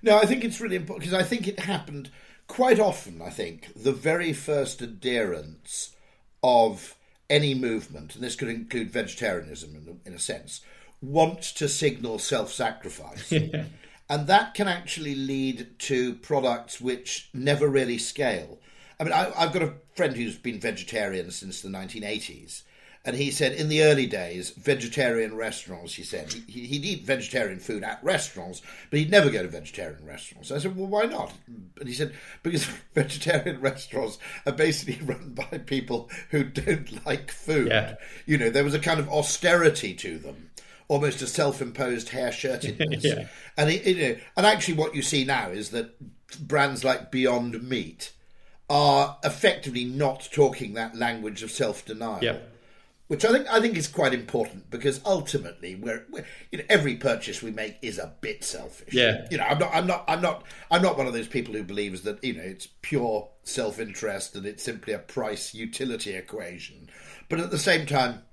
No, I think it's really important because I think it happened quite often. I think the very first adherents of any movement, and this could include vegetarianism in, in a sense, want to signal self sacrifice. And that can actually lead to products which never really scale. I mean, I, have got a friend who's been vegetarian since the 1980s. And he said in the early days, vegetarian restaurants, he said, he, he'd eat vegetarian food at restaurants, but he'd never go to vegetarian restaurants. I said, well, why not? And he said, because vegetarian restaurants are basically run by people who don't like food. Yeah. You know, there was a kind of austerity to them almost a self-imposed hair shirtedness. yeah. And it, you know, and actually, what you see now is that brands like Beyond Meat are effectively not talking that language of self-denial. Yeah. Which I think I think is quite important because ultimately, we're, we're, you know every purchase we make is a bit selfish. Yeah, you know I'm not I'm not I'm not I'm not one of those people who believes that you know it's pure self interest and it's simply a price utility equation. But at the same time,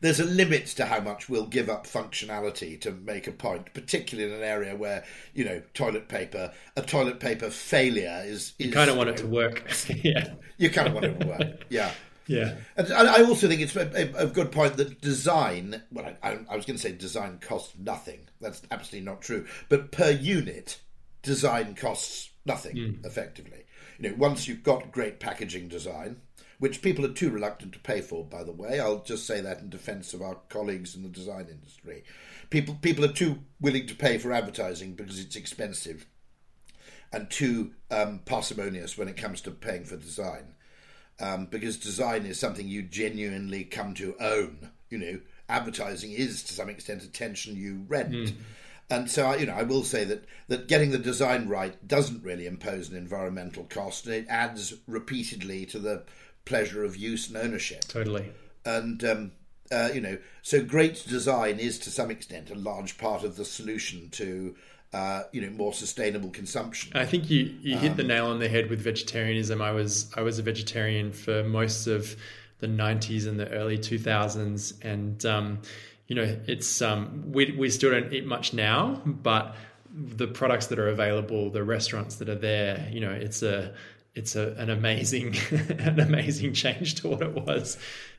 there's a limit to how much we'll give up functionality to make a point, particularly in an area where you know toilet paper, a toilet paper failure is. is you kind of want you it to work. yeah, you kind of want it to work. Yeah. Yeah, and I also think it's a, a good point that design. Well, I, I was going to say design costs nothing. That's absolutely not true. But per unit, design costs nothing. Mm. Effectively, you know, once you've got great packaging design, which people are too reluctant to pay for, by the way. I'll just say that in defence of our colleagues in the design industry. People, people are too willing to pay for advertising because it's expensive and too um, parsimonious when it comes to paying for design. Um, because design is something you genuinely come to own. You know, advertising is to some extent attention you rent. Mm. And so, you know, I will say that, that getting the design right doesn't really impose an environmental cost, and it adds repeatedly to the pleasure of use and ownership. Totally. And um, uh, you know, so great design is to some extent a large part of the solution to uh, you know more sustainable consumption. I think you you hit um, the nail on the head with vegetarianism. I was I was a vegetarian for most of the 90s and the early 2000s, and um, you know it's um, we we still don't eat much now, but the products that are available, the restaurants that are there, you know, it's a it's a, an amazing an amazing change to what it was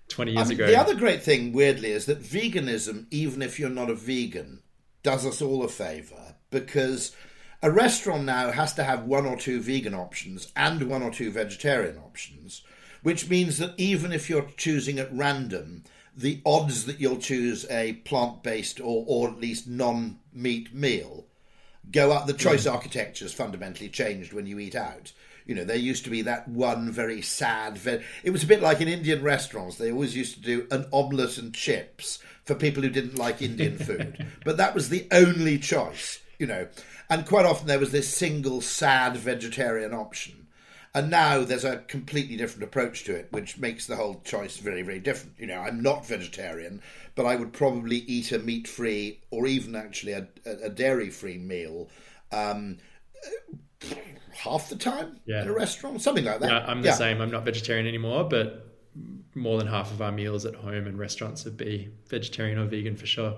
20 years I mean, ago. The other great thing, weirdly, is that veganism, even if you're not a vegan, does us all a favour because a restaurant now has to have one or two vegan options and one or two vegetarian options, which means that even if you're choosing at random, the odds that you'll choose a plant based or, or at least non meat meal go up. The choice mm. architecture has fundamentally changed when you eat out. You know, there used to be that one very sad. Very, it was a bit like in Indian restaurants. They always used to do an omelette and chips for people who didn't like Indian food, but that was the only choice. You know, and quite often there was this single sad vegetarian option. And now there's a completely different approach to it, which makes the whole choice very, very different. You know, I'm not vegetarian, but I would probably eat a meat free or even actually a, a dairy free meal um, half the time yeah. in a restaurant, something like that. Yeah, I'm the yeah. same. I'm not vegetarian anymore, but more than half of our meals at home and restaurants would be vegetarian or vegan for sure.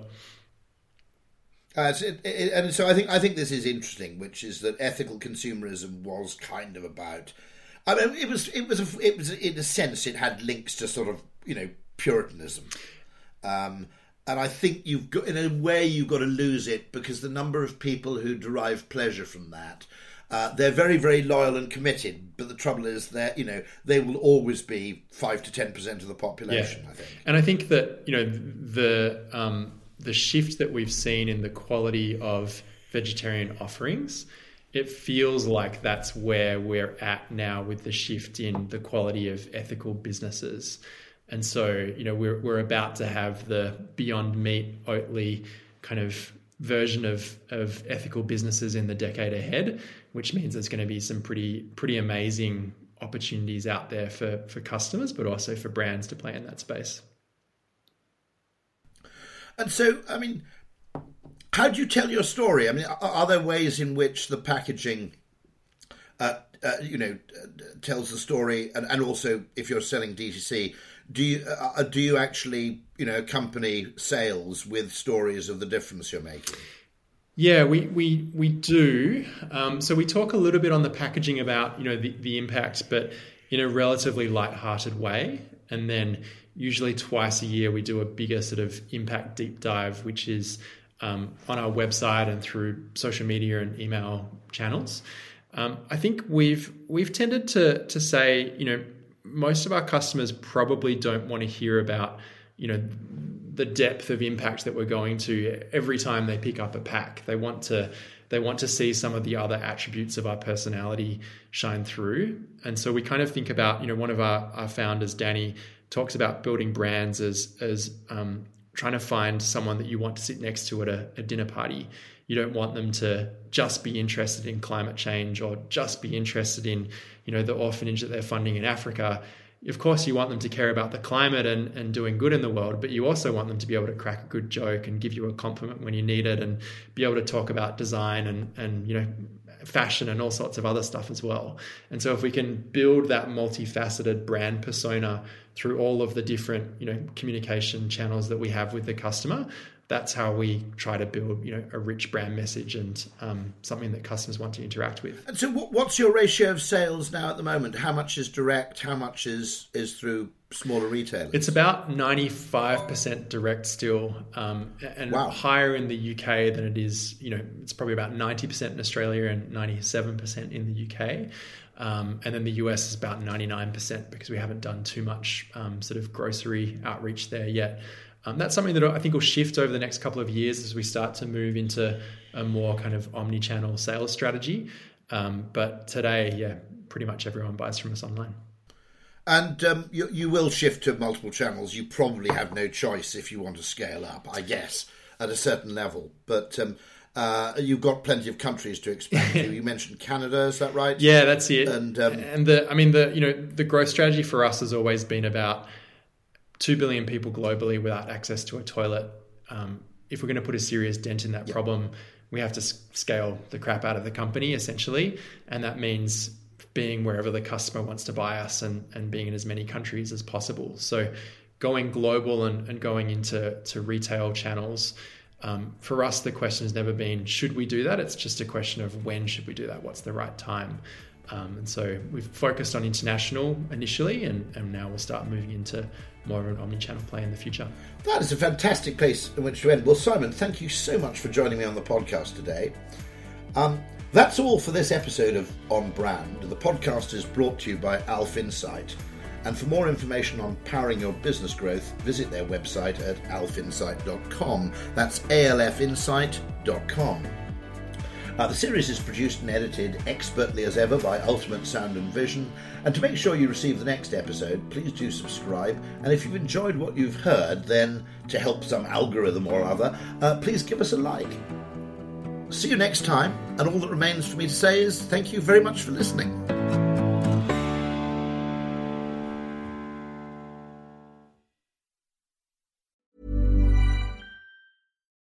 Uh, so it, it, and so I think I think this is interesting, which is that ethical consumerism was kind of about. I mean, it was it was a, it was in a sense it had links to sort of you know Puritanism, um, and I think you've got in a way you've got to lose it because the number of people who derive pleasure from that. Uh, they're very, very loyal and committed, but the trouble is that you know they will always be five to ten percent of the population. Yeah. I think, and I think that you know the um, the shift that we've seen in the quality of vegetarian offerings, it feels like that's where we're at now with the shift in the quality of ethical businesses. And so, you know, we're, we're about to have the Beyond Meat Oatly kind of version of, of ethical businesses in the decade ahead, which means there's going to be some pretty pretty amazing opportunities out there for, for customers, but also for brands to play in that space. And so, I mean, how do you tell your story? I mean, are, there ways in which the packaging, uh, uh, you know, tells the story, and, and also if you're selling DTC, do you uh, do you actually you know accompany sales with stories of the difference you're making? Yeah, we we we do. Um, so we talk a little bit on the packaging about you know the, the impact, but in a relatively light-hearted way, and then usually twice a year we do a bigger sort of impact deep dive, which is um, on our website and through social media and email channels. Um, I think we've we've tended to to say, you know, most of our customers probably don't want to hear about, you know, the depth of impact that we're going to every time they pick up a pack. They want to they want to see some of the other attributes of our personality shine through. And so we kind of think about, you know, one of our, our founders, Danny, talks about building brands as as um, trying to find someone that you want to sit next to at a, a, dinner party. You don't want them to just be interested in climate change or just be interested in, you know, the orphanage that they're funding in Africa. Of course, you want them to care about the climate and, and doing good in the world, but you also want them to be able to crack a good joke and give you a compliment when you need it and be able to talk about design and, and you know, fashion and all sorts of other stuff as well. And so if we can build that multifaceted brand persona through all of the different, you know, communication channels that we have with the customer, that's how we try to build, you know, a rich brand message and um, something that customers want to interact with. And so, what's your ratio of sales now at the moment? How much is direct? How much is is through smaller retailers? It's about 95% direct still, um, and wow. higher in the UK than it is, you know, it's probably about 90% in Australia and 97% in the UK. Um, and then the US is about 99% because we haven't done too much um, sort of grocery outreach there yet. Um, that's something that I think will shift over the next couple of years as we start to move into a more kind of omni channel sales strategy. Um, but today, yeah, pretty much everyone buys from us online. And um, you, you will shift to multiple channels. You probably have no choice if you want to scale up, I guess, at a certain level. But um, uh, you've got plenty of countries to expand to. You mentioned Canada, is that right? Yeah, that's it. And um, and the I mean the you know the growth strategy for us has always been about two billion people globally without access to a toilet. Um, if we're going to put a serious dent in that yep. problem, we have to scale the crap out of the company essentially, and that means being wherever the customer wants to buy us and, and being in as many countries as possible. So going global and, and going into to retail channels. Um, for us, the question has never been should we do that. It's just a question of when should we do that. What's the right time? Um, and so we've focused on international initially, and, and now we'll start moving into more of an omni-channel play in the future. That is a fantastic place in which to end. Well, Simon, thank you so much for joining me on the podcast today. Um, That's all for this episode of On Brand. The podcast is brought to you by Alf Insight. And for more information on powering your business growth, visit their website at alfinsight.com. That's alfinsight.com. Uh, the series is produced and edited expertly as ever by Ultimate Sound and Vision. And to make sure you receive the next episode, please do subscribe. And if you've enjoyed what you've heard, then to help some algorithm or other, uh, please give us a like. See you next time, and all that remains for me to say is thank you very much for listening.